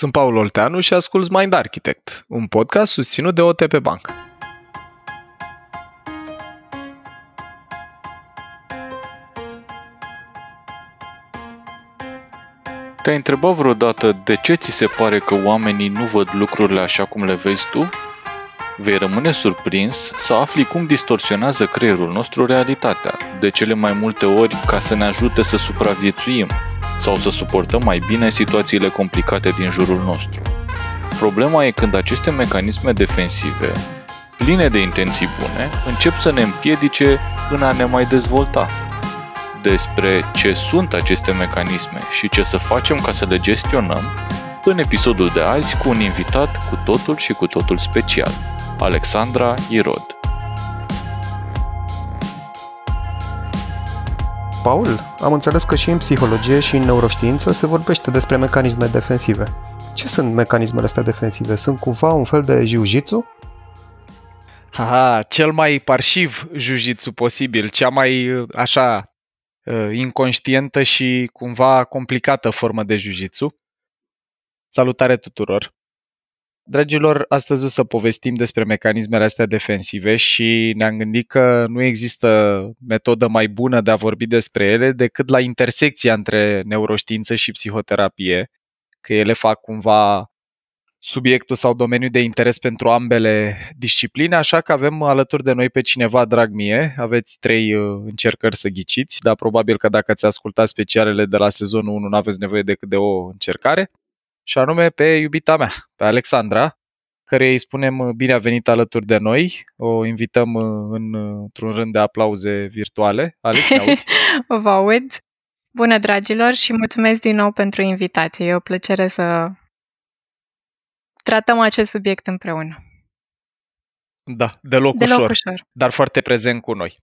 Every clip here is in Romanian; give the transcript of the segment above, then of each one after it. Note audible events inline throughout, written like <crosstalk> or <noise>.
Sunt Paul Olteanu și ascult Mind Architect, un podcast susținut de OTP Bank. Te-ai întrebat vreodată de ce ți se pare că oamenii nu văd lucrurile așa cum le vezi tu? Vei rămâne surprins să afli cum distorsionează creierul nostru realitatea, de cele mai multe ori ca să ne ajute să supraviețuim sau să suportăm mai bine situațiile complicate din jurul nostru. Problema e când aceste mecanisme defensive, pline de intenții bune, încep să ne împiedice în a ne mai dezvolta. Despre ce sunt aceste mecanisme și ce să facem ca să le gestionăm, în episodul de azi cu un invitat cu totul și cu totul special, Alexandra Irod. Paul, am înțeles că și în psihologie și în neuroștiință se vorbește despre mecanisme defensive. Ce sunt mecanismele astea defensive? Sunt cumva un fel de jiu-jitsu? Aha, cel mai parșiv jiu-jitsu posibil, cea mai așa ă, inconștientă și cumva complicată formă de jiu-jitsu. Salutare tuturor! Dragilor, astăzi o să povestim despre mecanismele astea defensive și ne-am gândit că nu există metodă mai bună de a vorbi despre ele decât la intersecția între neuroștiință și psihoterapie, că ele fac cumva subiectul sau domeniul de interes pentru ambele discipline, așa că avem alături de noi pe cineva drag mie. Aveți trei uh, încercări să ghiciți, dar probabil că dacă ați ascultat specialele de la sezonul 1 nu aveți nevoie decât de o încercare și anume pe iubita mea, pe Alexandra, care îi spunem bine a venit alături de noi. O invităm în, într-un rând de aplauze virtuale. Alex, ne auzi? <laughs> Vă aud. Bună, dragilor, și mulțumesc din nou pentru invitație. E o plăcere să tratăm acest subiect împreună. Da, deloc, deloc ușor, ușor, dar foarte prezent cu noi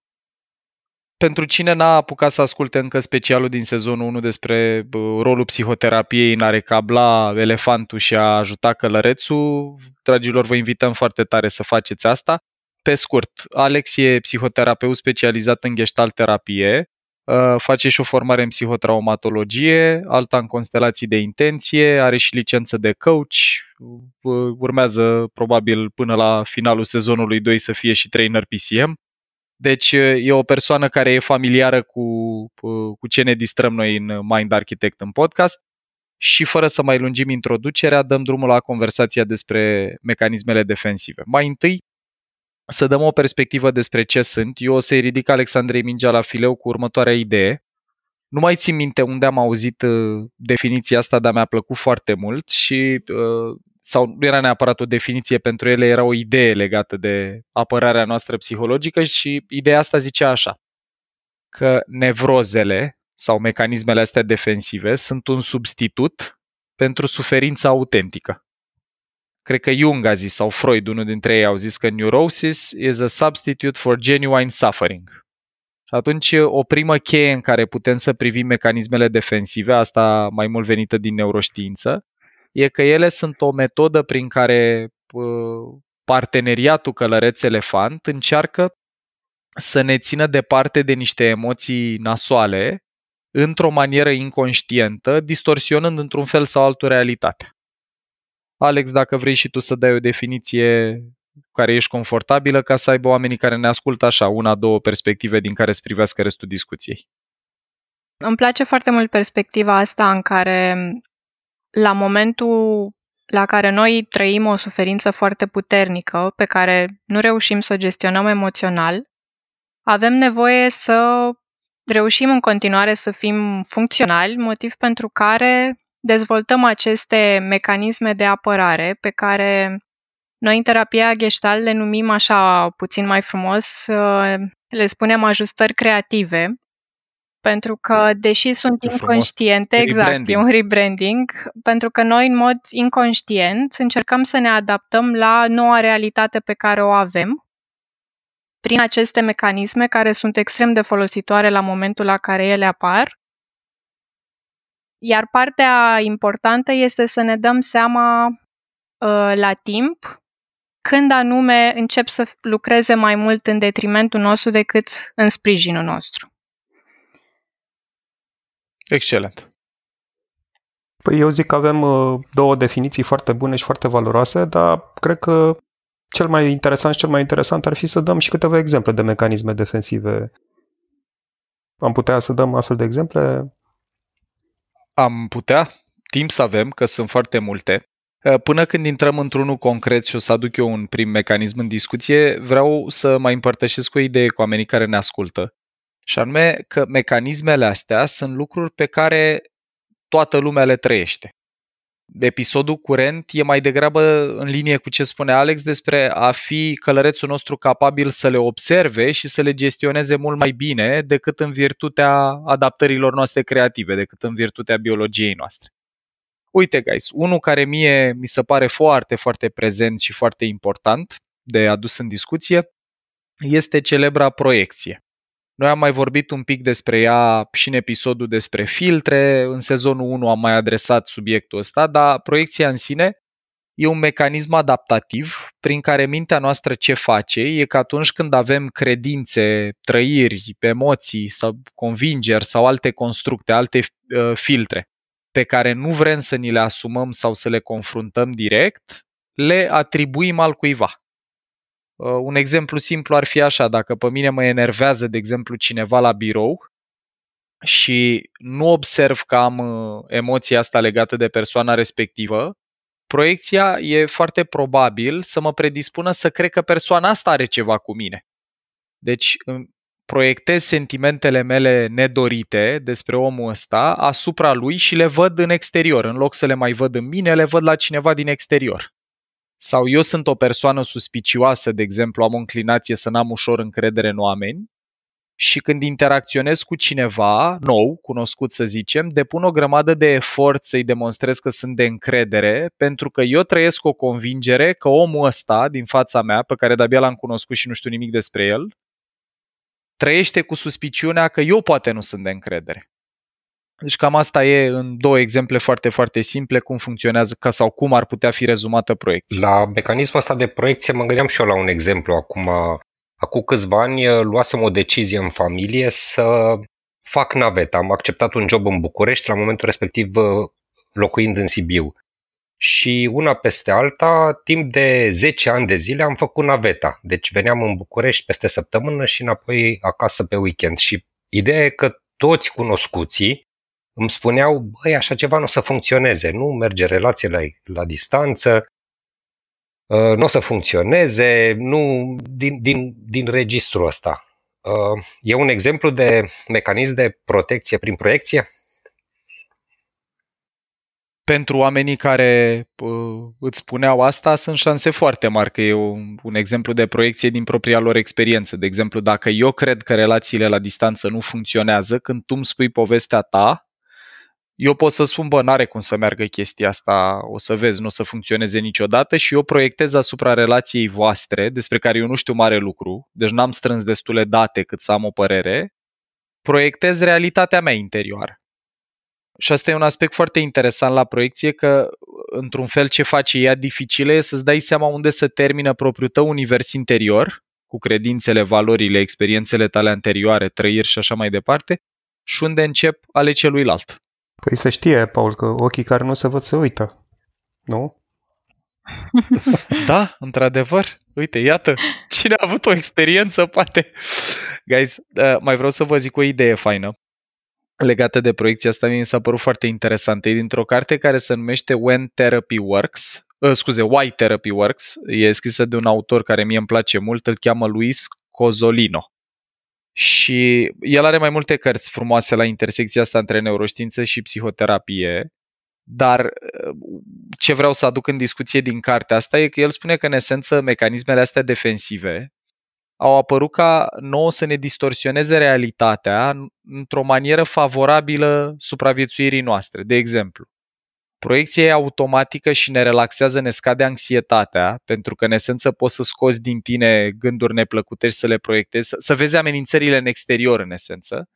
pentru cine n-a apucat să asculte încă specialul din sezonul 1 despre rolul psihoterapiei în a recabla elefantul și a ajuta călărețul, dragilor, vă invităm foarte tare să faceți asta. Pe scurt, Alex e psihoterapeut specializat în gestalt terapie, ă, face și o formare în psihotraumatologie, alta în constelații de intenție, are și licență de coach, urmează probabil până la finalul sezonului 2 să fie și trainer PCM deci e o persoană care e familiară cu, cu ce ne distrăm noi în Mind Architect în podcast și fără să mai lungim introducerea, dăm drumul la conversația despre mecanismele defensive. Mai întâi, să dăm o perspectivă despre ce sunt. Eu o să-i ridic Alexandrei mingea la fileu cu următoarea idee. Nu mai țin minte unde am auzit definiția asta, dar mi-a plăcut foarte mult și sau nu era neapărat o definiție pentru ele, era o idee legată de apărarea noastră psihologică și ideea asta zicea așa, că nevrozele sau mecanismele astea defensive sunt un substitut pentru suferința autentică. Cred că Jung a zis, sau Freud, unul dintre ei, au zis că neurosis is a substitute for genuine suffering. Și atunci, o primă cheie în care putem să privim mecanismele defensive, asta mai mult venită din neuroștiință, e că ele sunt o metodă prin care parteneriatul călăreț-elefant încearcă să ne țină departe de niște emoții nasoale într-o manieră inconștientă, distorsionând într-un fel sau altul realitatea. Alex, dacă vrei și tu să dai o definiție cu care ești confortabilă, ca să aibă oamenii care ne ascultă așa, una, două perspective din care să privească restul discuției. Îmi place foarte mult perspectiva asta în care la momentul la care noi trăim o suferință foarte puternică, pe care nu reușim să o gestionăm emoțional, avem nevoie să reușim în continuare să fim funcționali, motiv pentru care dezvoltăm aceste mecanisme de apărare pe care noi în terapia gestalt le numim așa puțin mai frumos, le spunem ajustări creative, pentru că, deși sunt Ce inconștiente, frumos. exact, e un rebranding, pentru că noi, în mod inconștient, încercăm să ne adaptăm la noua realitate pe care o avem prin aceste mecanisme care sunt extrem de folositoare la momentul la care ele apar. Iar partea importantă este să ne dăm seama uh, la timp când anume încep să lucreze mai mult în detrimentul nostru decât în sprijinul nostru. Excelent. Păi eu zic că avem uh, două definiții foarte bune și foarte valoroase, dar cred că cel mai interesant și cel mai interesant ar fi să dăm și câteva exemple de mecanisme defensive. Am putea să dăm astfel de exemple? Am putea. Timp să avem, că sunt foarte multe. Uh, până când intrăm într-unul concret și o să aduc eu un prim mecanism în discuție, vreau să mai împărtășesc o idee cu oamenii care ne ascultă. Și anume că mecanismele astea sunt lucruri pe care toată lumea le trăiește. Episodul curent e mai degrabă în linie cu ce spune Alex despre a fi călărețul nostru capabil să le observe și să le gestioneze mult mai bine decât în virtutea adaptărilor noastre creative, decât în virtutea biologiei noastre. Uite, guys, unul care mie mi se pare foarte, foarte prezent și foarte important de adus în discuție este celebra proiecție. Noi am mai vorbit un pic despre ea și în episodul despre filtre, în sezonul 1 am mai adresat subiectul ăsta, dar proiecția în sine e un mecanism adaptativ prin care mintea noastră ce face e că atunci când avem credințe, trăiri, emoții sau convingeri sau alte constructe, alte uh, filtre pe care nu vrem să ni le asumăm sau să le confruntăm direct, le atribuim al cuiva. Uh, un exemplu simplu ar fi așa, dacă pe mine mă enervează, de exemplu, cineva la birou și nu observ că am uh, emoția asta legată de persoana respectivă, proiecția e foarte probabil să mă predispună să cred că persoana asta are ceva cu mine. Deci proiectez sentimentele mele nedorite despre omul ăsta asupra lui și le văd în exterior. În loc să le mai văd în mine, le văd la cineva din exterior. Sau eu sunt o persoană suspicioasă, de exemplu, am o înclinație să n-am ușor încredere în oameni și când interacționez cu cineva nou, cunoscut să zicem, depun o grămadă de efort să-i demonstrez că sunt de încredere, pentru că eu trăiesc o convingere că omul ăsta din fața mea, pe care de-abia l-am cunoscut și nu știu nimic despre el, trăiește cu suspiciunea că eu poate nu sunt de încredere. Deci cam asta e în două exemple foarte, foarte simple cum funcționează ca sau cum ar putea fi rezumată proiecția. La mecanismul ăsta de proiecție mă gândeam și eu la un exemplu. Acum, acum câțiva ani luasem o decizie în familie să fac naveta. Am acceptat un job în București, la momentul respectiv locuind în Sibiu. Și una peste alta, timp de 10 ani de zile am făcut naveta. Deci veneam în București peste săptămână și înapoi acasă pe weekend. Și ideea e că toți cunoscuții îmi spuneau, băi, așa ceva nu o să funcționeze, nu merge relație la, la distanță, uh, nu o să funcționeze, nu din, din, din registrul ăsta. Uh, e un exemplu de mecanism de protecție prin proiecție? Pentru oamenii care uh, îți spuneau asta, sunt șanse foarte mari că e un, un exemplu de proiecție din propria lor experiență. De exemplu, dacă eu cred că relațiile la distanță nu funcționează, când tu îmi spui povestea ta, eu pot să spun, bă, n-are cum să meargă chestia asta, o să vezi, nu o să funcționeze niciodată și eu proiectez asupra relației voastre, despre care eu nu știu mare lucru, deci n-am strâns destule date cât să am o părere, proiectez realitatea mea interioară. Și asta e un aspect foarte interesant la proiecție, că într-un fel ce face ea dificilă e să-ți dai seama unde să termină propriul tău univers interior, cu credințele, valorile, experiențele tale anterioare, trăiri și așa mai departe, și unde încep ale celuilalt. Păi să știe, Paul, că ochii care nu se văd se uită. Nu? da, într-adevăr. Uite, iată, cine a avut o experiență, poate. Guys, uh, mai vreau să vă zic o idee faină legată de proiecția asta, mi s-a părut foarte interesantă. E dintr-o carte care se numește When Therapy Works, uh, scuze, Why Therapy Works. E scrisă de un autor care mie îmi place mult, îl cheamă Luis Cozolino. Și el are mai multe cărți frumoase la intersecția asta între neuroștiință și psihoterapie, dar uh, ce vreau să aduc în discuție din cartea asta e că el spune că, în esență, mecanismele astea defensive au apărut ca nouă să ne distorsioneze realitatea într-o manieră favorabilă supraviețuirii noastre. De exemplu, Proiecția e automatică și ne relaxează, ne scade anxietatea, pentru că în esență poți să scoți din tine gânduri neplăcute și să le proiectezi, să vezi amenințările în exterior în esență,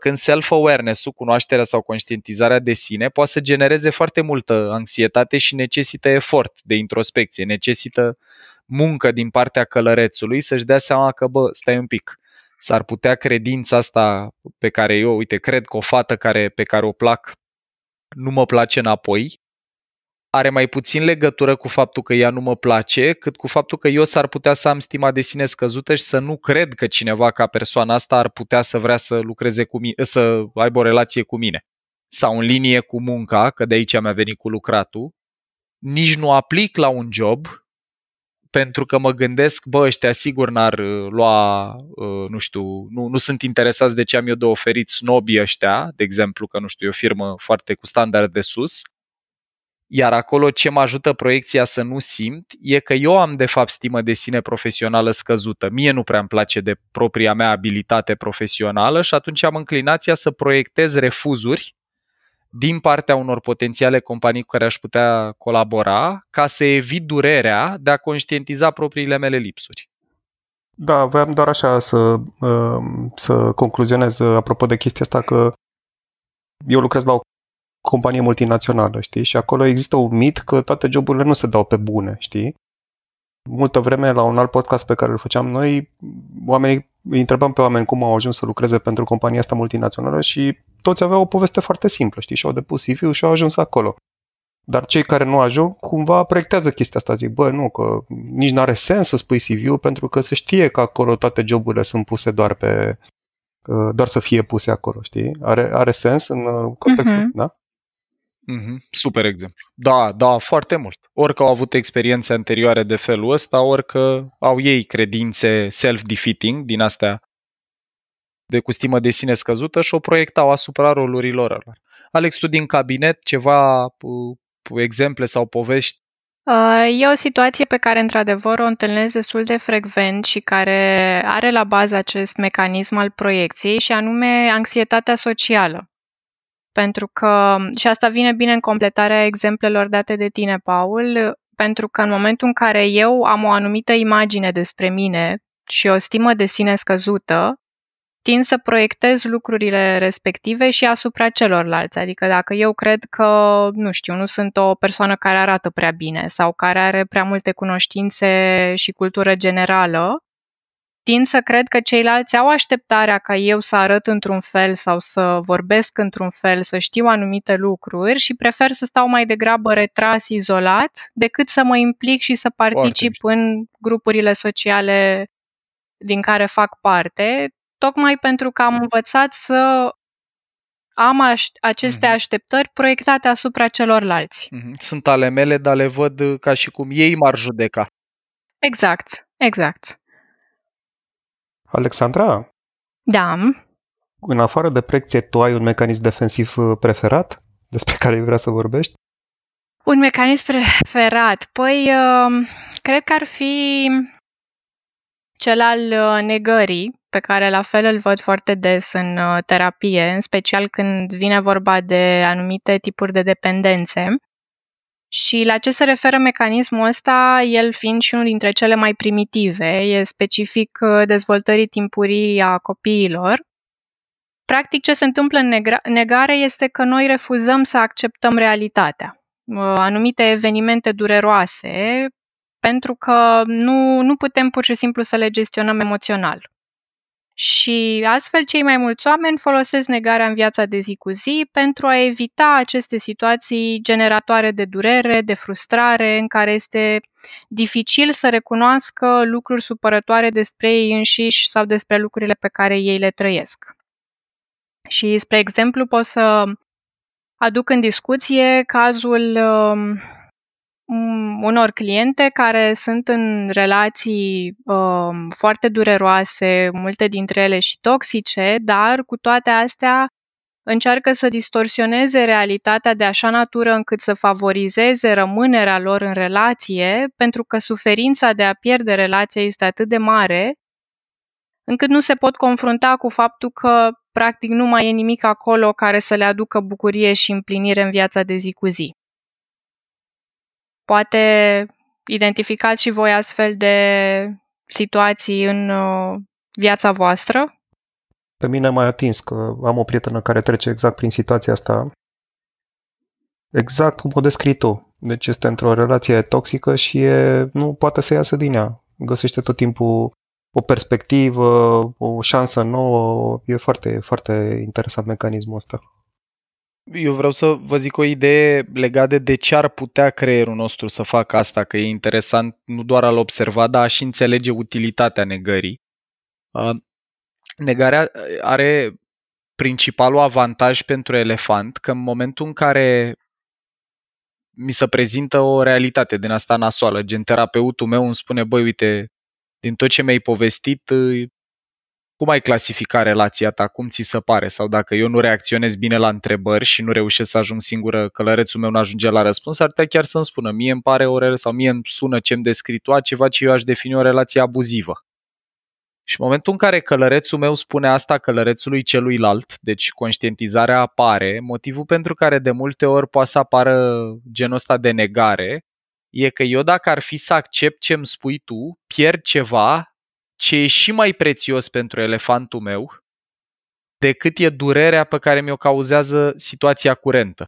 când self-awareness-ul, cunoașterea sau conștientizarea de sine, poate să genereze foarte multă anxietate și necesită efort de introspecție, necesită muncă din partea călărețului să-și dea seama că, bă, stai un pic, s-ar putea credința asta pe care eu, uite, cred că o fată care, pe care o plac nu mă place înapoi, are mai puțin legătură cu faptul că ea nu mă place, cât cu faptul că eu s-ar putea să am stima de sine scăzută și să nu cred că cineva ca persoana asta ar putea să vrea să lucreze cu mine, să aibă o relație cu mine. Sau în linie cu munca, că de aici mi-a venit cu lucratul, nici nu aplic la un job pentru că mă gândesc, bă, ăștia sigur n-ar uh, lua, uh, nu știu, nu, nu sunt interesați de ce am eu de oferit snobii ăștia, de exemplu, că nu știu, e o firmă foarte cu standard de sus, iar acolo ce mă ajută proiecția să nu simt e că eu am de fapt stimă de sine profesională scăzută. Mie nu prea îmi place de propria mea abilitate profesională și atunci am înclinația să proiectez refuzuri din partea unor potențiale companii cu care aș putea colabora ca să evit durerea de a conștientiza propriile mele lipsuri. Da, voiam doar așa să, uh, să concluzionez apropo de chestia asta că eu lucrez la o companie multinațională, știi? Și acolo există un mit că toate joburile nu se dau pe bune, știi? Multă vreme, la un alt podcast pe care îl făceam noi, oamenii îi întrebam pe oameni cum au ajuns să lucreze pentru compania asta multinațională și toți aveau o poveste foarte simplă, știi? Și au depus cv și au ajuns acolo. Dar cei care nu ajung, cumva proiectează chestia asta. Zic, bă, nu, că nici nu are sens să spui CV-ul pentru că se știe că acolo toate joburile sunt puse doar pe, doar să fie puse acolo, știi? Are, are sens în uh, contextul, uh-huh. da? Mm-hmm. Super exemplu. Da, da, foarte mult. Ori că au avut experiențe anterioare de felul ăsta, ori că au ei credințe self-defeating din astea de cu stimă de sine scăzută și o proiectau asupra rolurilor lor. Alex, tu din cabinet ceva uh, exemple sau povești? Uh, e o situație pe care, într-adevăr, o întâlnesc destul de frecvent și care are la bază acest mecanism al proiecției și anume anxietatea socială. Pentru că, și asta vine bine în completarea exemplelor date de tine, Paul, pentru că în momentul în care eu am o anumită imagine despre mine și o stimă de sine scăzută, tind să proiectez lucrurile respective și asupra celorlalți. Adică dacă eu cred că, nu știu, nu sunt o persoană care arată prea bine sau care are prea multe cunoștințe și cultură generală, tind să cred că ceilalți au așteptarea ca eu să arăt într-un fel sau să vorbesc într-un fel, să știu anumite lucruri și prefer să stau mai degrabă retras, izolat, decât să mă implic și să particip în grupurile sociale din care fac parte, tocmai pentru că am învățat să am aș- aceste mm-hmm. așteptări proiectate asupra celorlalți. Mm-hmm. Sunt ale mele, dar le văd ca și cum ei m-ar judeca. Exact, exact. Alexandra? Da. În afară de precție, tu ai un mecanism defensiv uh, preferat despre care vrea să vorbești? Un mecanism preferat? Păi, uh, cred că ar fi cel al uh, negării, pe care la fel îl văd foarte des în terapie, în special când vine vorba de anumite tipuri de dependențe. Și la ce se referă mecanismul ăsta, el fiind și unul dintre cele mai primitive, e specific uh, dezvoltării timpurii a copiilor. Practic, ce se întâmplă în negare este că noi refuzăm să acceptăm realitatea, uh, anumite evenimente dureroase, pentru că nu, nu putem pur și simplu să le gestionăm emoțional. Și astfel, cei mai mulți oameni folosesc negarea în viața de zi cu zi pentru a evita aceste situații generatoare de durere, de frustrare, în care este dificil să recunoască lucruri supărătoare despre ei înșiși sau despre lucrurile pe care ei le trăiesc. Și, spre exemplu, pot să aduc în discuție cazul um, unor cliente care sunt în relații uh, foarte dureroase, multe dintre ele și toxice, dar cu toate astea încearcă să distorsioneze realitatea de așa natură încât să favorizeze rămânerea lor în relație, pentru că suferința de a pierde relația este atât de mare, încât nu se pot confrunta cu faptul că practic nu mai e nimic acolo care să le aducă bucurie și împlinire în viața de zi cu zi. Poate identificați și voi astfel de situații în uh, viața voastră? Pe mine m-a atins că am o prietenă care trece exact prin situația asta. Exact cum o descrii tu. Deci este într-o relație toxică și e, nu poate să iasă din ea. Găsește tot timpul o perspectivă, o șansă nouă. E foarte, foarte interesant mecanismul ăsta. Eu vreau să vă zic o idee legată de de ce ar putea creierul nostru să facă asta, că e interesant nu doar al observa, dar și înțelege utilitatea negării. Negarea are principalul avantaj pentru elefant că în momentul în care mi se prezintă o realitate din asta nasoală, gen terapeutul meu îmi spune, băi, uite, din tot ce mi-ai povestit, cum ai clasifica relația ta, cum ți se pare? Sau dacă eu nu reacționez bine la întrebări și nu reușesc să ajung singură, călărețul meu nu ajunge la răspuns, ar putea chiar să-mi spună, mie îmi pare o relație, sau mie îmi sună ce-mi descrii tu, ceva ce eu aș defini o relație abuzivă. Și în momentul în care călărețul meu spune asta călărețului celuilalt, deci conștientizarea apare, motivul pentru care de multe ori poate să apară genul ăsta de negare, e că eu dacă ar fi să accept ce îmi spui tu, pierd ceva ce e și mai prețios pentru elefantul meu decât e durerea pe care mi-o cauzează situația curentă.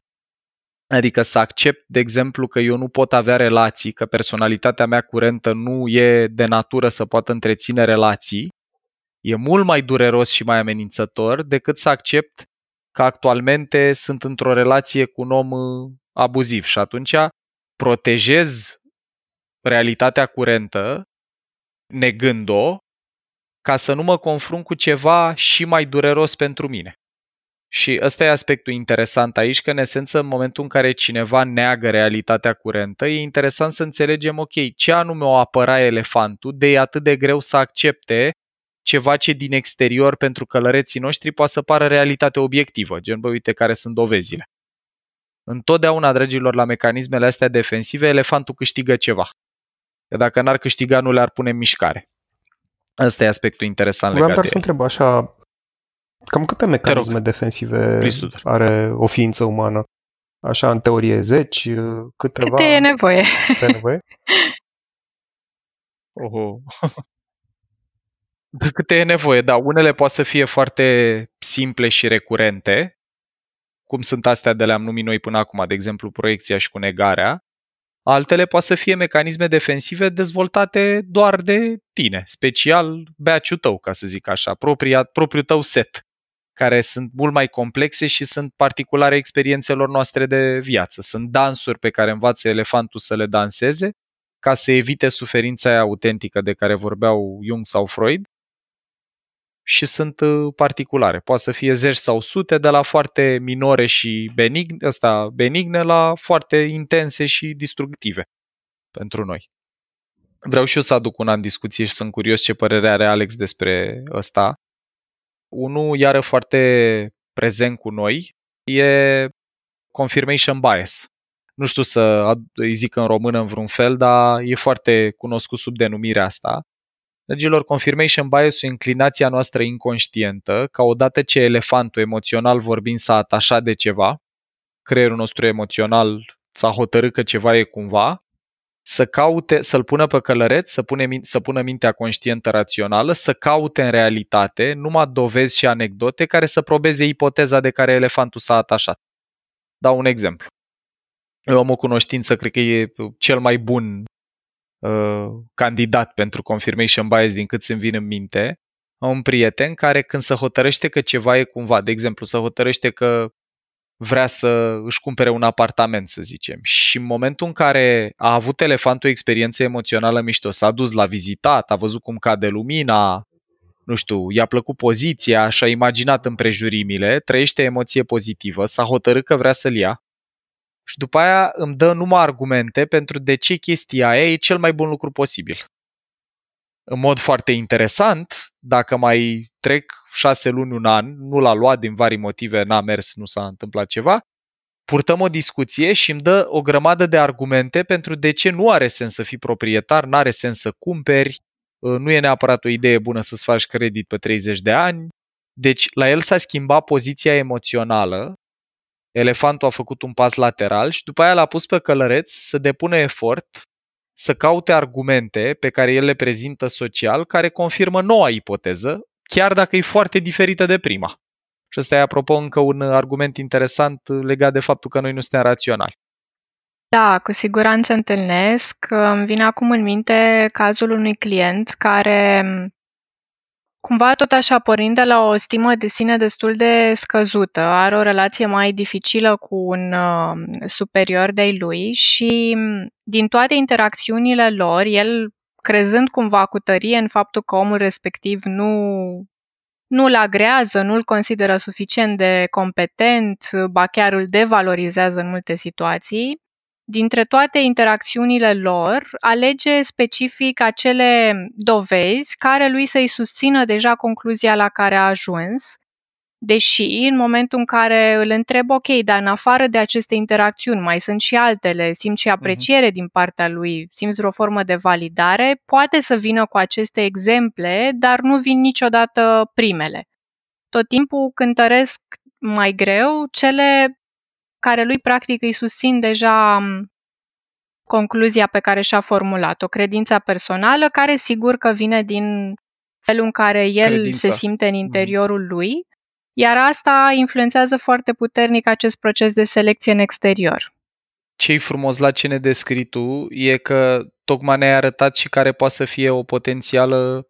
Adică să accept, de exemplu, că eu nu pot avea relații, că personalitatea mea curentă nu e de natură să poată întreține relații, e mult mai dureros și mai amenințător decât să accept că actualmente sunt într-o relație cu un om uh, abuziv și atunci protejez realitatea curentă negând-o ca să nu mă confrunt cu ceva și mai dureros pentru mine. Și ăsta e aspectul interesant aici, că în esență în momentul în care cineva neagă realitatea curentă, e interesant să înțelegem, ok, ce anume o apăra elefantul, de e atât de greu să accepte ceva ce din exterior pentru călăreții noștri poate să pară realitate obiectivă, gen, bă, uite care sunt dovezile. Întotdeauna, dragilor, la mecanismele astea defensive, elefantul câștigă ceva. Că dacă n-ar câștiga, nu le-ar pune în mișcare. Ăsta e aspectul interesant Vreau legat doar să întreb așa, cam câte mecanisme defensive are o ființă umană? Așa, în teorie, zeci, câteva? Câte e nevoie. Câte e nevoie? <laughs> Oho. <laughs> De câte e nevoie, da. Unele poate să fie foarte simple și recurente, cum sunt astea de le-am numit noi până acum, de exemplu proiecția și cu negarea. Altele poate să fie mecanisme defensive dezvoltate doar de tine, special beaciul tău, ca să zic așa, propria, propriul tău set, care sunt mult mai complexe și sunt particulare experiențelor noastre de viață. Sunt dansuri pe care învață elefantul să le danseze ca să evite suferința aia autentică de care vorbeau Jung sau Freud și sunt uh, particulare. Poate să fie zeci sau sute, de la foarte minore și benigne, asta, benigne la foarte intense și destructive pentru noi. Vreau și eu să aduc una în discuție și sunt curios ce părere are Alex despre ăsta. Unul, iară foarte prezent cu noi, e confirmation bias. Nu știu să îi zic în română în vreun fel, dar e foarte cunoscut sub denumirea asta. Dragilor, confirmation bias e inclinația noastră inconștientă, ca odată ce elefantul emoțional vorbind s-a atașat de ceva, creierul nostru emoțional s-a hotărât că ceva e cumva, să caute, să-l pună pe călăreț, să, pune, să pună mintea conștientă rațională, să caute în realitate numai dovezi și anecdote care să probeze ipoteza de care elefantul s-a atașat. Dau un exemplu. Eu am o cunoștință, cred că e cel mai bun uh, candidat pentru confirmation bias din cât îmi vine în minte. Am un prieten care când se hotărăște că ceva e cumva, de exemplu, să hotărăște că vrea să își cumpere un apartament, să zicem. Și în momentul în care a avut elefantul o experiență emoțională mișto, s-a dus la vizitat, a văzut cum cade lumina, nu știu, i-a plăcut poziția, și-a imaginat împrejurimile, trăiește emoție pozitivă, s-a hotărât că vrea să-l ia și după aia îmi dă numai argumente pentru de ce chestia aia e cel mai bun lucru posibil. În mod foarte interesant, dacă mai trec șase luni, un an, nu l-a luat din vari motive, n-a mers, nu s-a întâmplat ceva, purtăm o discuție și îmi dă o grămadă de argumente pentru de ce nu are sens să fii proprietar, nu are sens să cumperi, uh, nu e neapărat o idee bună să-ți faci credit pe 30 de ani. Deci la el s-a schimbat poziția emoțională elefantul a făcut un pas lateral și după aia l-a pus pe călăreț să depună efort să caute argumente pe care el le prezintă social care confirmă noua ipoteză, chiar dacă e foarte diferită de prima. Și ăsta e, apropo, încă un argument interesant legat de faptul că noi nu suntem raționali. Da, cu siguranță întâlnesc. Îmi vine acum în minte cazul unui client care cumva tot așa pornind de la o stimă de sine destul de scăzută, are o relație mai dificilă cu un uh, superior de lui și mm, din toate interacțiunile lor, el crezând cumva cu tărie în faptul că omul respectiv nu nu-l agrează, nu-l consideră suficient de competent, ba chiar îl devalorizează în multe situații, dintre toate interacțiunile lor, alege specific acele dovezi care lui să-i susțină deja concluzia la care a ajuns, deși în momentul în care îl întreb, ok, dar în afară de aceste interacțiuni mai sunt și altele, simt și mhm. apreciere uh-huh. din partea lui, simți o formă de validare, poate să vină cu aceste exemple, dar nu vin niciodată primele. Tot timpul cântăresc mai greu cele care lui practic îi susțin deja concluzia pe care și-a formulat-o, credința personală, care sigur că vine din felul în care el Credința. se simte în mhm. interiorul lui, iar asta influențează foarte puternic acest proces de selecție în exterior. Ce-i frumos la ce ne descrii tu e că tocmai ne-ai arătat și care poate să fie o potențială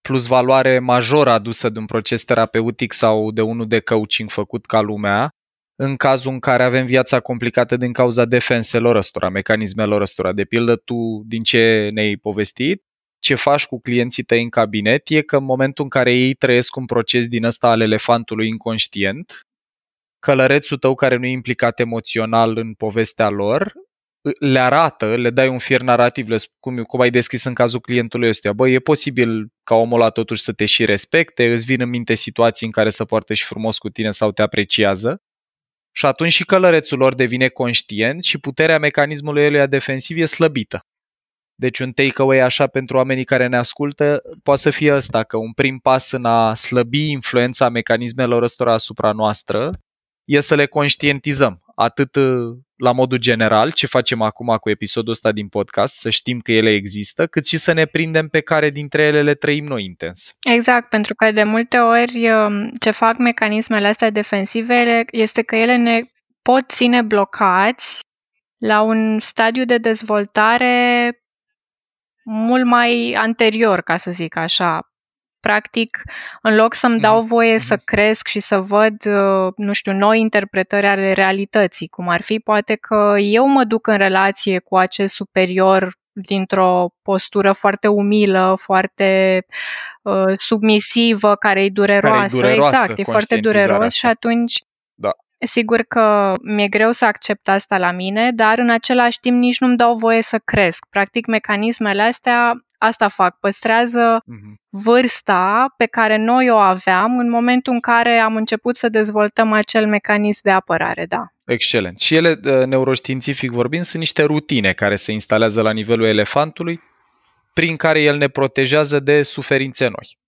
plus valoare majoră adusă de un proces terapeutic sau de unul de coaching făcut ca lumea, în cazul în care avem viața complicată din cauza defenselor ăstora, mecanismelor ăstora. De pildă, tu, din ce ne-ai povestit, ce faci cu clienții tăi în cabinet e că în momentul în care ei trăiesc un proces din ăsta al elefantului inconștient, călărețul tău care nu e implicat emoțional în povestea lor, le arată, le dai un fir narrativ, le cum, cum ai descris în cazul clientului ăsta. Băi, e posibil ca omul ăla totuși să te și respecte, îți vin în minte situații în care să poartă și frumos cu tine sau te apreciază și atunci și călărețul lor devine conștient și puterea mecanismului eluia defensiv e slăbită. Deci un takeaway așa pentru oamenii care ne ascultă poate să fie ăsta, că un prim pas în a slăbi influența mecanismelor ăstora asupra noastră e să le conștientizăm, atât uh, la modul general, ce facem acum cu episodul ăsta din podcast, să știm că ele există, cât și să ne prindem pe care dintre ele le trăim noi intens. Exact, pentru că de multe ori um, ce fac mecanismele astea defensive este că ele ne pot ține blocați la un stadiu de dezvoltare mult mai anterior, ca să zic așa. Practic, în loc să-mi dau mhm. voie să mhm. cresc și să văd, uh, nu știu, noi interpretări ale realității, cum ar fi poate că eu mă duc în relație cu acest superior dintr-o postură foarte umilă, foarte uh, submisivă, care e dureroasă. Care e dureroasă exact, e foarte dureros asta. și atunci da. Sigur că mi-e greu să accept asta la mine, dar în același timp nici nu-mi dau voie să cresc. Practic, mecanismele astea asta fac, păstrează uh-huh. vârsta pe care noi o aveam în momentul în care am început să dezvoltăm acel mecanism de apărare, da. Excelent. Și ele, uh, neuroștiințific vorbind, sunt niște rutine care se instalează la nivelul elefantului, prin care el ne protejează de suferințe noi.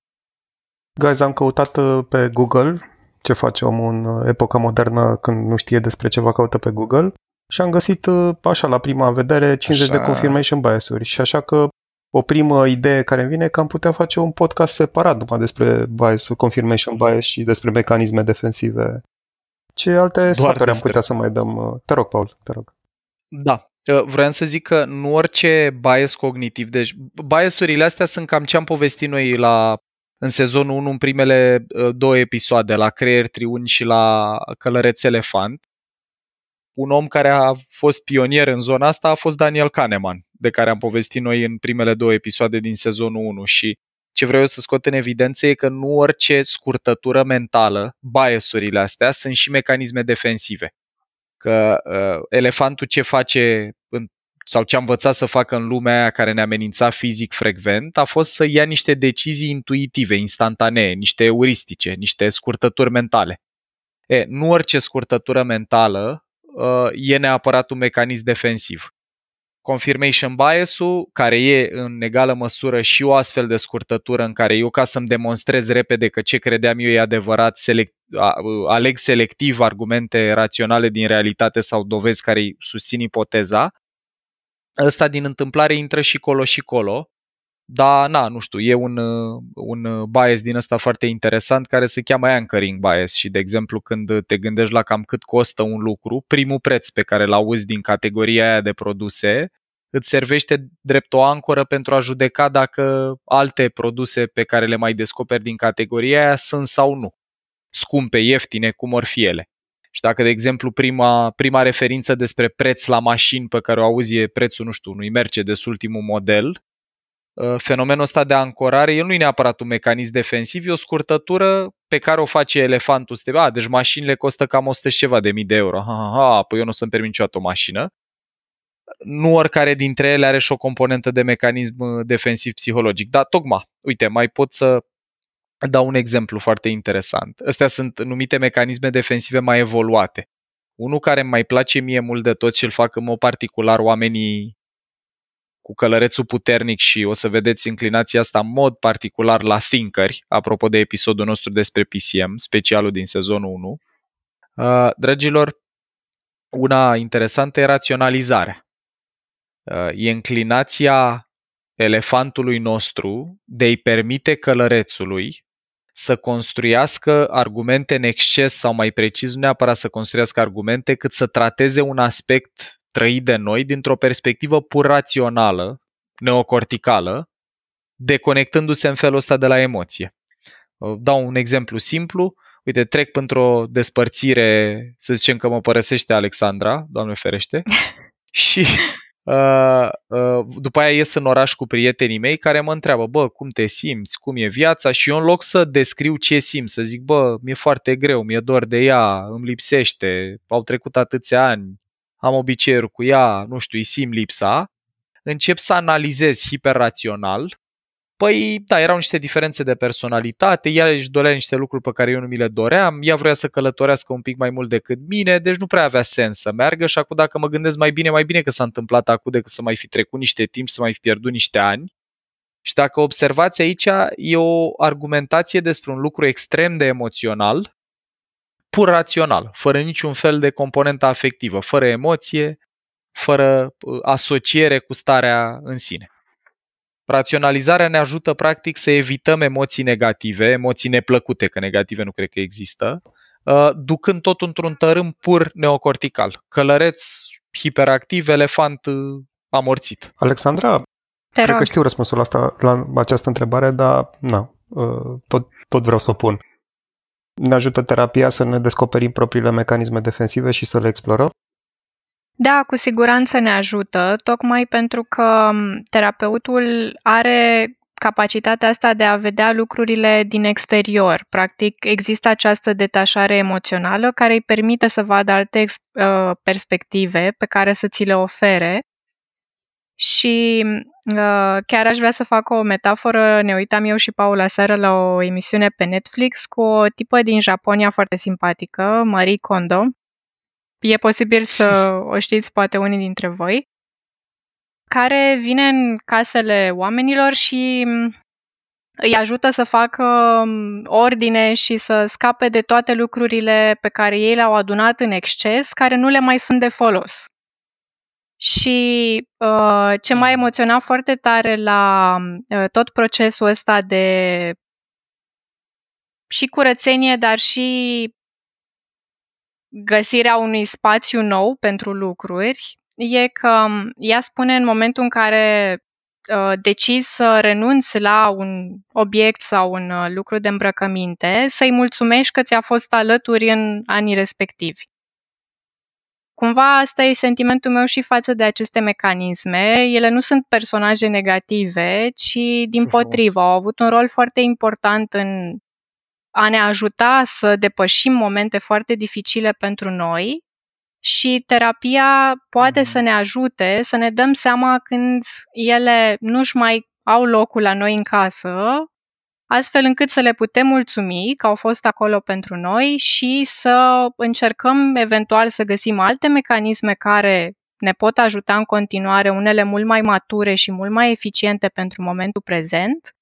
Guys, am căutat uh, pe Google ce face omul în uh, epoca modernă când nu știe despre ceva caută pe Google și am găsit așa la prima vedere 50 așa. de confirmation bias-uri și așa că o primă idee care îmi vine că am putea face un podcast separat numai despre bias, confirmation bias și despre mecanisme defensive. Ce alte Doar sfaturi despre... am putea să mai dăm? Te rog, Paul, te rog. Da. Vreau să zic că nu orice bias cognitiv, deci biasurile astea sunt cam ce am povestit noi la în sezonul 1, în primele două episoade, la Creier Triuni și la Călăreț Elefant. Un om care a fost pionier în zona asta a fost Daniel Kahneman, de care am povestit noi în primele două episoade din sezonul 1 și ce vreau eu să scot în evidență e că nu orice scurtătură mentală, biasurile astea, sunt și mecanisme defensive. Că uh, elefantul ce face în, sau ce a învățat să facă în lumea aia care ne amenința fizic frecvent a fost să ia niște decizii intuitive, instantanee, niște euristice, niște scurtături mentale. E, nu orice scurtătură mentală uh, e neapărat un mecanism defensiv. Confirmation bias-ul, care e în egală măsură și o astfel de scurtătură în care eu ca să-mi demonstrez repede că ce credeam eu e adevărat, select, aleg selectiv argumente raționale din realitate sau dovezi care îi susțin ipoteza, ăsta din întâmplare intră și colo și colo, dar na, nu știu, e un, un bias din ăsta foarte interesant care se cheamă anchoring bias și de exemplu când te gândești la cam cât costă un lucru, primul preț pe care l auzi din categoria aia de produse îți servește drept o ancoră pentru a judeca dacă alte produse pe care le mai descoperi din categoria aia sunt sau nu. Scumpe, ieftine, cum or fi ele. Și dacă, de exemplu, prima, prima referință despre preț la mașini pe care o auzi e prețul, nu știu, unui Mercedes ultimul model, ă, fenomenul ăsta de ancorare, el nu e neapărat un mecanism defensiv, e o scurtătură pe care o face elefantul. Este, a, deci mașinile costă cam 100 și ceva de mii de euro. Ha, ha, ha, păi eu nu o să-mi permit niciodată o mașină. Nu oricare dintre ele are și o componentă de mecanism defensiv psihologic. Dar tocmai, uite, mai pot să dau un exemplu foarte interesant. Astea sunt numite mecanisme defensive mai evoluate. Unul care îmi mai place mie mult de tot și îl fac în mod particular oamenii cu călărețul puternic și o să vedeți inclinația asta în mod particular la thinkeri, apropo de episodul nostru despre PCM, specialul din sezonul 1. Uh, dragilor, una interesantă e raționalizarea. Uh, e înclinația elefantului nostru de a-i permite călărețului să construiască argumente în exces sau mai precis, nu neapărat să construiască argumente, cât să trateze un aspect trăit de noi dintr-o perspectivă pur rațională, neocorticală, deconectându-se în felul ăsta de la emoție. Dau un exemplu simplu. Uite, trec pentru o despărțire, să zicem că mă părăsește Alexandra, Doamne ferește, <laughs> și Uh, uh, după aia ies în oraș cu prietenii mei care mă întreabă, bă, cum te simți, cum e viața și eu în loc să descriu ce simt, să zic, bă, mi-e foarte greu, mi-e dor de ea, îmi lipsește, au trecut atâția ani, am obiceiuri cu ea, nu știu, îi simt lipsa, încep să analizez hiperrațional Păi, da, erau niște diferențe de personalitate, ea își dorea niște lucruri pe care eu nu mi le doream, ea vrea să călătorească un pic mai mult decât mine, deci nu prea avea sens să meargă și acum dacă mă gândesc mai bine, mai bine că s-a întâmplat acum decât să mai fi trecut niște timp, să mai fi pierdut niște ani. Și dacă observați aici, e o argumentație despre un lucru extrem de emoțional, pur rațional, fără niciun fel de componentă afectivă, fără emoție, fără uh, asociere cu starea în sine. Raționalizarea ne ajută practic să evităm emoții negative, emoții neplăcute, că negative nu cred că există, uh, ducând tot într-un tărâm pur neocortical. Călăreț, hiperactiv, elefant uh, amorțit. Alexandra, Te cred rog. că știu răspunsul la, asta, la această întrebare, dar na, uh, tot, tot vreau să o pun. Ne ajută terapia să ne descoperim propriile mecanisme defensive și să le explorăm? Da, cu siguranță ne ajută, tocmai pentru că m, terapeutul are capacitatea asta de a vedea lucrurile din exterior. Practic, există această detașare emoțională care îi permite să vadă alte ex- uh, perspective pe care să ți le ofere. Și uh, chiar aș vrea să fac o metaforă. Ne uitam eu și Paula seară la o emisiune pe Netflix cu o tipă din Japonia foarte simpatică, Marie Kondo. E posibil să <laughs> o știți poate unii dintre voi care vine în casele oamenilor și m, îi ajută să facă m, ordine și să scape de toate lucrurile pe care ei le-au adunat în exces, care nu le mai sunt de folos. Și uh, ce m-a emoționat foarte tare la uh, tot procesul ăsta de și curățenie, dar și găsirea unui spațiu nou pentru lucruri, e că m, ea spune în momentul în care uh, decizi să renunți la un obiect sau un uh, lucru de îmbrăcăminte, să-i mulțumești că ți-a fost alături în anii respectivi. Cumva asta e sentimentul meu și față de aceste mecanisme. Ele nu sunt personaje negative, ci din frumos. potrivă au avut un rol foarte important în a ne ajuta să depășim momente foarte dificile pentru noi și terapia poate Mhm. să ne ajute să ne dăm seama când ele nu-și mai au locul la noi în casă, astfel încât să le putem mulțumi că au fost acolo pentru noi și să încercăm eventual să găsim alte mecanisme care ne pot ajuta în continuare, unele mult mai mature și mult mai eficiente pentru momentul prezent,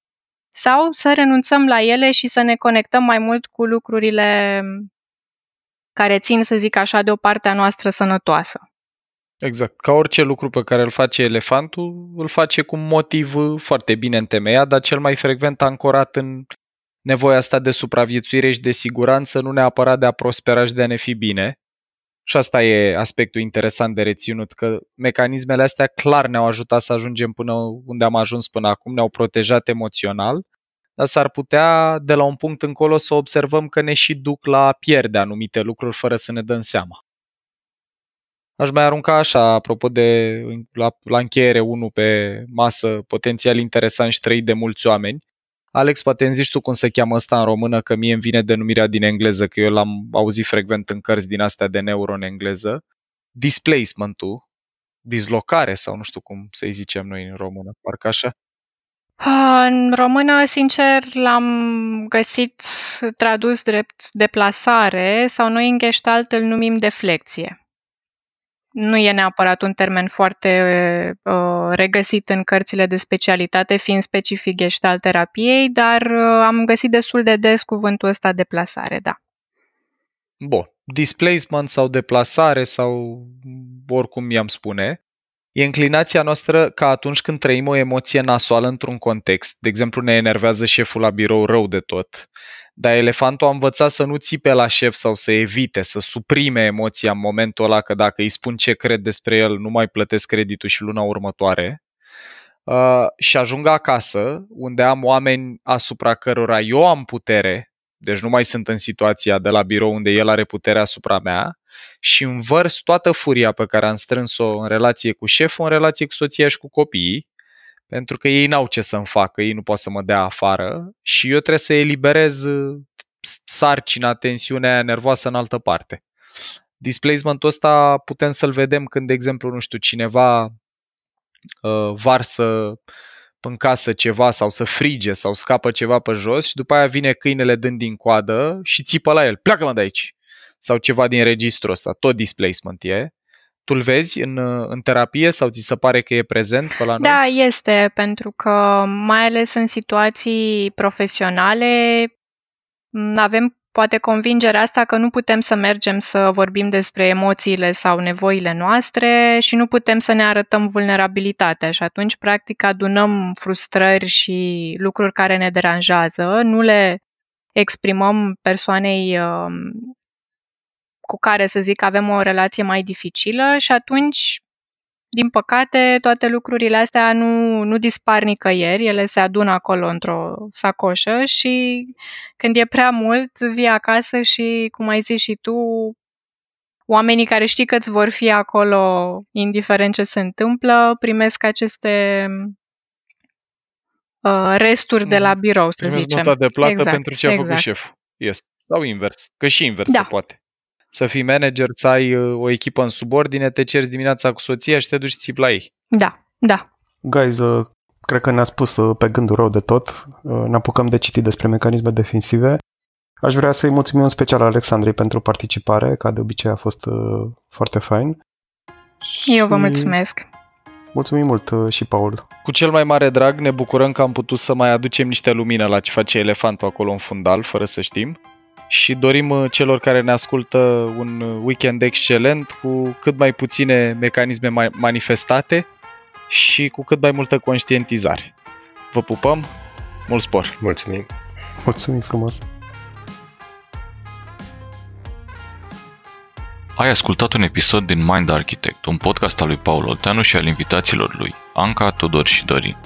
sau să renunțăm la ele și să ne conectăm mai mult cu lucrurile care țin, să zic așa, de o parte a noastră sănătoasă. Exact. Ca orice lucru pe care îl face elefantul, îl face cu un motiv uh, foarte bine întemeiat, dar cel mai frecvent ancorat în nevoia asta de supraviețuire și de siguranță, nu neapărat de a prospera și de a ne fi bine. Și asta e aspectul interesant de reținut, că mecanismele astea clar ne-au ajutat să ajungem până unde am ajuns până acum, ne-au protejat emoțional, dar s-ar putea de la un punct încolo să observăm că ne și duc la a pierde anumite lucruri fără să ne dăm seama. Aș mai arunca așa, apropo de la, la încheiere unul pe masă, potențial interesant și trăit de mulți oameni. Alex, poate îmi zici tu cum se cheamă ăsta în română, că mie îmi vine denumirea din engleză, că eu l-am auzit frecvent în cărți din astea de neuro în engleză. Displacement-ul, dislocare sau nu știu cum să-i zicem noi în română, parcă așa. În română, sincer, l-am găsit tradus drept deplasare sau noi în gestalt îl numim deflecție. Nu e neapărat un termen foarte uh, regăsit în cărțile de specialitate, fiind specific gestalt terapiei, dar uh, am găsit destul de des cuvântul ăsta deplasare, da. Bun. Displacement sau deplasare sau oricum i-am spune, e înclinația noastră ca atunci când trăim o emoție nasoală într-un context, de exemplu ne enervează șeful la birou rău de tot, dar elefantul a învățat să nu țipe la șef sau să evite, să suprime emoția în momentul ăla că dacă îi spun ce cred despre el, nu mai plătesc creditul și luna următoare. Uh, și ajung acasă, unde am oameni asupra cărora eu am putere, deci nu mai sunt în situația de la birou unde el are puterea asupra mea, și învărs toată furia pe care am strâns-o în relație cu șeful, în relație cu soția și cu copiii, pentru că ei n-au ce să-mi facă, ei nu pot să mă dea afară și eu trebuie să eliberez uh, sarcina, tensiunea aia nervoasă în altă parte. Displacementul ăsta putem să-l vedem când, de exemplu, nu știu, cineva uh, varsă în casă ceva sau să frige sau scapă ceva pe jos și după aia vine câinele dând din coadă și țipă la el, pleacă-mă de aici! Sau ceva din registrul ăsta, tot displacement e tu-l vezi în, în terapie sau ți se pare că e prezent pe la noi? Da, este, pentru că mai ales în situații profesionale avem poate convingerea asta că nu putem să mergem să vorbim despre emoțiile sau nevoile noastre și nu putem să ne arătăm vulnerabilitatea și atunci practic adunăm frustrări și lucruri care ne deranjează, nu le exprimăm persoanei um, cu care, să zic, avem o relație mai dificilă și atunci, din păcate, toate lucrurile astea nu, nu dispar nicăieri, ele se adună acolo într-o sacoșă și când e prea mult, vii acasă și, cum ai zis și tu, oamenii care știi că îți vor fi acolo, indiferent ce se întâmplă, primesc aceste uh, resturi de la mm. birou, să primesc zicem. nota de plată exact, pentru ce a exact. făcut șeful. Yes. Sau invers. Că și invers da. se poate să fii manager, să ai uh, o echipă în subordine, te cerți dimineața cu soția și te duci țip la ei. Da, da. Guys, uh, cred că ne-a spus uh, pe gândul rău de tot. Ne apucăm de citit despre mecanisme defensive. Aș vrea să-i mulțumim în special Alexandrei pentru participare, ca de obicei a fost foarte fain. Eu vă mulțumesc. Mulțumim mult și Paul. Cu cel mai mare drag ne bucurăm că am putut să mai aducem niște lumină la ce face elefantul acolo în fundal, fără să știm și dorim uh, celor care ne ascultă un uh, weekend excelent cu cât mai puține mecanisme mai manifestate și cu cât mai multă conștientizare. Vă pupăm, mult spor! Mulțumim! Mulțumim frumos! Ai ascultat un episod din Mind Architect, un podcast al lui Paul Olteanu și al invitaților lui, Anca, Tudor și Dorin.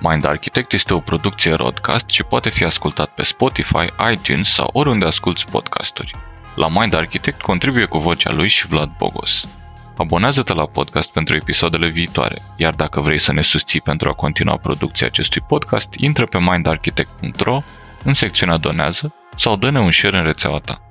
Mind Architect este o producție Rodcast și poate fi ascultat pe Spotify, iTunes sau oriunde asculti podcasturi. La Mind Architect contribuie cu vocea lui și Vlad Bogos. Abonează-te la podcast pentru episoadele viitoare, iar dacă vrei să ne susții pentru a continua producția acestui podcast, intră pe mindarchitect.ro în secțiunea Donează sau dă-ne un share în rețeaua ta.